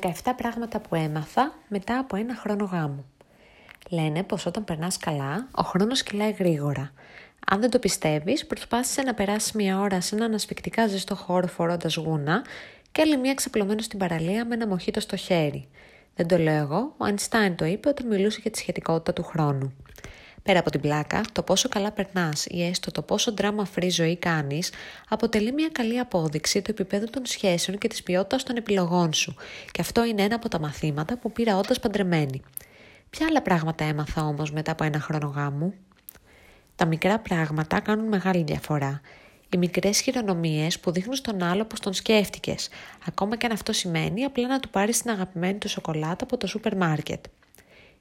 17 πράγματα που έμαθα μετά από ένα χρόνο γάμου. Λένε πως όταν περνάς καλά, ο χρόνος κυλάει γρήγορα. Αν δεν το πιστεύεις, προσπάθησες να περάσεις μια ώρα σε έναν ασφικτικά ζεστό χώρο φορώντας γούνα και άλλη μια ξαπλωμένο στην παραλία με ένα μοχίτο στο χέρι. Δεν το λέω εγώ, ο Ανιστάιν το είπε όταν μιλούσε για τη σχετικότητα του χρόνου. Πέρα από την πλάκα, το πόσο καλά περνάς ή έστω το πόσο drama free ζωή κάνεις, αποτελεί μια καλή απόδειξη του επίπεδου των σχέσεων και της ποιότητας των επιλογών σου. Και αυτό είναι ένα από τα μαθήματα που πήρα όντας παντρεμένη. Ποια άλλα πράγματα έμαθα όμως μετά από ένα χρόνο γάμου; Τα μικρά πράγματα κάνουν μεγάλη διαφορά. Οι μικρές χειρονομίες που δείχνουν στον άλλο πως τον σκέφτηκες, ακόμα και αν αυτό σημαίνει απλά να του πάρεις την αγαπημένη του σοκολάτα από το σούπερ μάρκετ.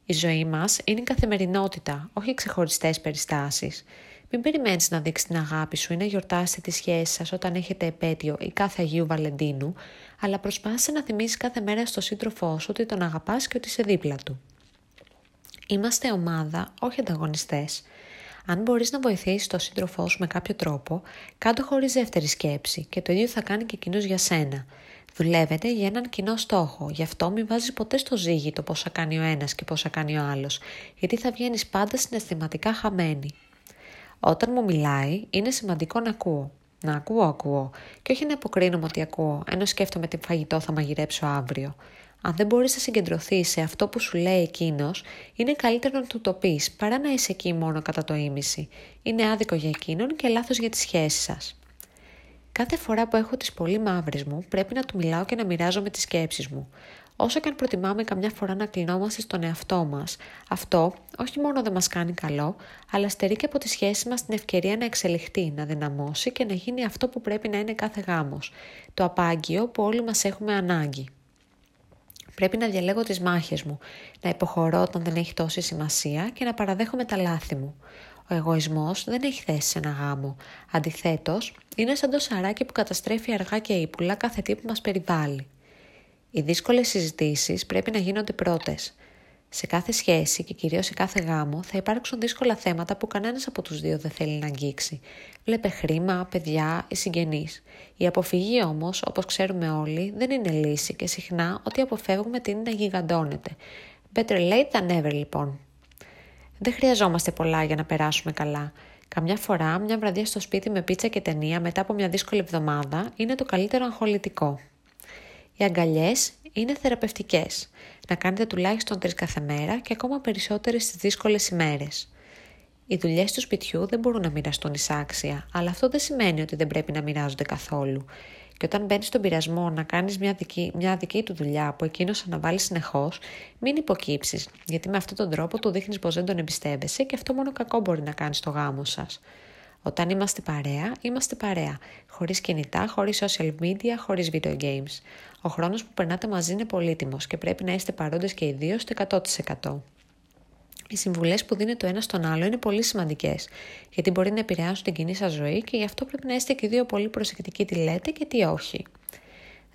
Η ζωή μας είναι η καθημερινότητα, όχι ξεχωριστές περιστάσεις. Μην περιμένεις να δείξεις την αγάπη σου ή να γιορτάσετε τη σχέση σας όταν έχετε επέτειο ή κάθε Αγίου Βαλεντίνου, αλλά προσπάθησε να θυμίσεις κάθε μέρα στο σύντροφό σου ότι τον αγαπάς και ότι είσαι δίπλα του. Είμαστε ομάδα, όχι ανταγωνιστές. Αν μπορείς να βοηθήσεις τον σύντροφό σου με κάποιο τρόπο, κάτω χωρίς δεύτερη σκέψη και το ίδιο θα κάνει και εκείνος για σένα. Δουλεύετε για έναν κοινό στόχο, γι' αυτό μην βάζεις ποτέ στο ζύγι το πόσα κάνει ο ένας και πόσα κάνει ο άλλος, γιατί θα βγαίνεις πάντα συναισθηματικά χαμένη. Όταν μου μιλάει, είναι σημαντικό να ακούω. Να ακούω, ακούω, και όχι να αποκρίνομαι ότι ακούω, ενώ σκέφτομαι τι φαγητό θα μαγειρέψω αύριο. Αν δεν μπορείς να συγκεντρωθείς σε αυτό που σου λέει εκείνος, είναι καλύτερο να του το πεις παρά να είσαι εκεί μόνο κατά το ίμιση. Είναι άδικο για εκείνον και λάθος για τη σχέση σας. Κάθε φορά που έχω τις πολύ μαύρες μου, πρέπει να του μιλάω και να μοιράζομαι τις σκέψεις μου. Όσο και αν προτιμάμε καμιά φορά να κλεινόμαστε στον εαυτό μας, αυτό όχι μόνο δεν μας κάνει καλό, αλλά στερεί και από τη σχέση μας την ευκαιρία να εξελιχθεί, να δυναμώσει και να γίνει αυτό που πρέπει να είναι κάθε γάμος. Το απάγγιο που όλοι μας έχουμε ανάγκη. Πρέπει να διαλέγω τις μάχες μου, να υποχωρώ όταν δεν έχει τόση σημασία και να παραδέχομαι τα λάθη μου. Ο εγωισμός δεν έχει θέση σε ένα γάμο. Αντιθέτως, είναι σαν το σαράκι που καταστρέφει αργά και ύπουλα κάθε τι που μας περιβάλλει. Οι δύσκολες συζητήσεις πρέπει να γίνονται πρώτες. Σε κάθε σχέση και κυρίως σε κάθε γάμο θα υπάρξουν δύσκολα θέματα που κανένας από τους δύο δεν θέλει να αγγίξει. Βλέπε χρήμα, παιδιά ή συγγενείς. Η αποφυγή όμως, όπως ξέρουμε όλοι, δεν είναι λύση και συχνά ό,τι αποφεύγουμε την να γιγαντώνεται. Better late than never λοιπόν. Δεν χρειαζόμαστε πολλά για να περάσουμε καλά. Καμιά φορά, μια βραδιά στο σπίτι με πίτσα και ταινία μετά από μια δύσκολη εβδομάδα είναι το καλύτερο αγχολητικό. Οι αγκαλιές είναι θεραπευτικές. Να κάνετε τουλάχιστον τρεις κάθε μέρα και ακόμα περισσότερες στις δύσκολες ημέρες. Οι δουλειές του σπιτιού δεν μπορούν να μοιραστούν εισάξια, αλλά αυτό δεν σημαίνει ότι δεν πρέπει να μοιράζονται καθόλου. Και όταν μπαίνεις στον πειρασμό να κάνεις μια δική, μια δική του δουλειά που εκείνος αναβάλει συνεχώς, μην υποκύψεις, γιατί με αυτόν τον τρόπο του δείχνεις πως δεν τον εμπιστεύεσαι και αυτό μόνο κακό μπορεί να κάνεις στο γάμο σας. Όταν είμαστε παρέα, είμαστε παρέα. Χωρίς κινητά, χωρίς social media, χωρίς video games. Ο χρόνος που περνάτε μαζί είναι πολύτιμος και πρέπει να είστε παρόντες και οι δύο στο 100%. Οι συμβουλές που δίνετε το ένα στον άλλο είναι πολύ σημαντικές, γιατί μπορεί να επηρεάσουν την κοινή σας ζωή και γι' αυτό πρέπει να είστε και οι δύο πολύ προσεκτικοί τι λέτε και τι όχι.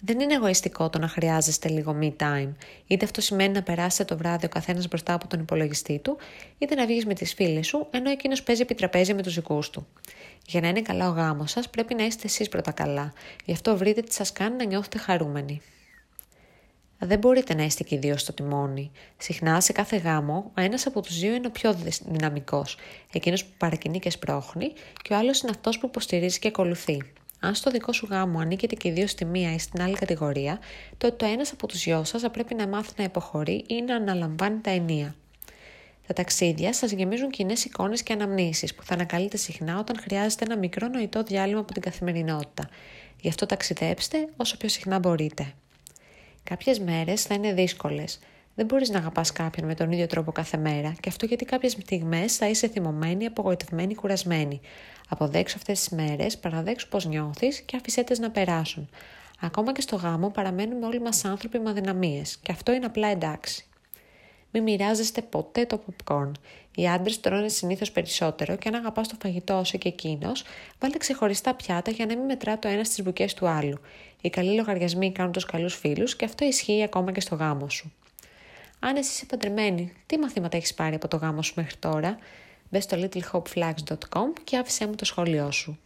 Δεν είναι εγωιστικό το να χρειάζεστε λίγο me time. Είτε αυτό σημαίνει να περάσετε το βράδυ ο καθένας μπροστά από τον υπολογιστή του, είτε να βγεις με τις φίλες σου, ενώ εκείνος παίζει επιτραπέζια με τους δικούς του. Για να είναι καλά ο γάμος σας, πρέπει να είστε εσείς πρώτα καλά. Γι' αυτό βρείτε τι σας κάνει να νιώθετε χαρούμενοι. Δεν μπορείτε να είστε και οι δύο στο τιμόνι. Συχνά σε κάθε γάμο, ο ένας από τους δύο είναι ο πιο δυναμικός, εκείνος που παρακινεί και σπρώχνει, και ο άλλος είναι αυτός που υποστηρίζει και ακολουθεί. Αν στο δικό σου γάμο ανήκετε και οι δύο στη μία ή στην άλλη κατηγορία, τότε το ένας από τους δυο σας θα πρέπει να μάθει να υποχωρεί ή να αναλαμβάνει τα ενία. Τα ταξίδια σας γεμίζουν κοινέ εικόνες και αναμνήσεις που θα ανακαλείτε συχνά όταν χρειάζεται ένα μικρό νοητό διάλειμμα από την καθημερινότητα. Γι' αυτό ταξιδέψτε όσο πιο συχνά μπορείτε. Κάποιες μέρες θα είναι δύσκολες. Δεν μπορείς να αγαπάς κάποιον με τον ίδιο τρόπο κάθε μέρα, και αυτό γιατί κάποιες στιγμές θα είσαι θυμωμένη, απογοητευμένη, κουρασμένη. Αποδέξου αυτές τις μέρες, παραδέξου πώς νιώθεις και άφησέ να περάσουν. Ακόμα και στο γάμο παραμένουμε όλοι μας άνθρωποι με αδυναμίες, και αυτό είναι απλά εντάξει. Μην μοιράζεστε ποτέ το popcorn. Οι άντρες τρώνε συνήθως περισσότερο και αν αγαπάς το φαγητό όσο και εκείνος, βάλτε ξεχωριστά πιάτα για να μην μετρά το ένας στι μπουκές του άλλου. Οι καλοί λογαριασμοί κάνουν τους καλούς φίλους και αυτό ισχύει ακόμα και στο γάμο σου. Αν εσύ είσαι παντρεμένη, τι μαθήματα έχεις πάρει από το γάμο σου μέχρι τώρα, μπες στο littlehopeflags.com και άφησέ μου το σχόλιο σου.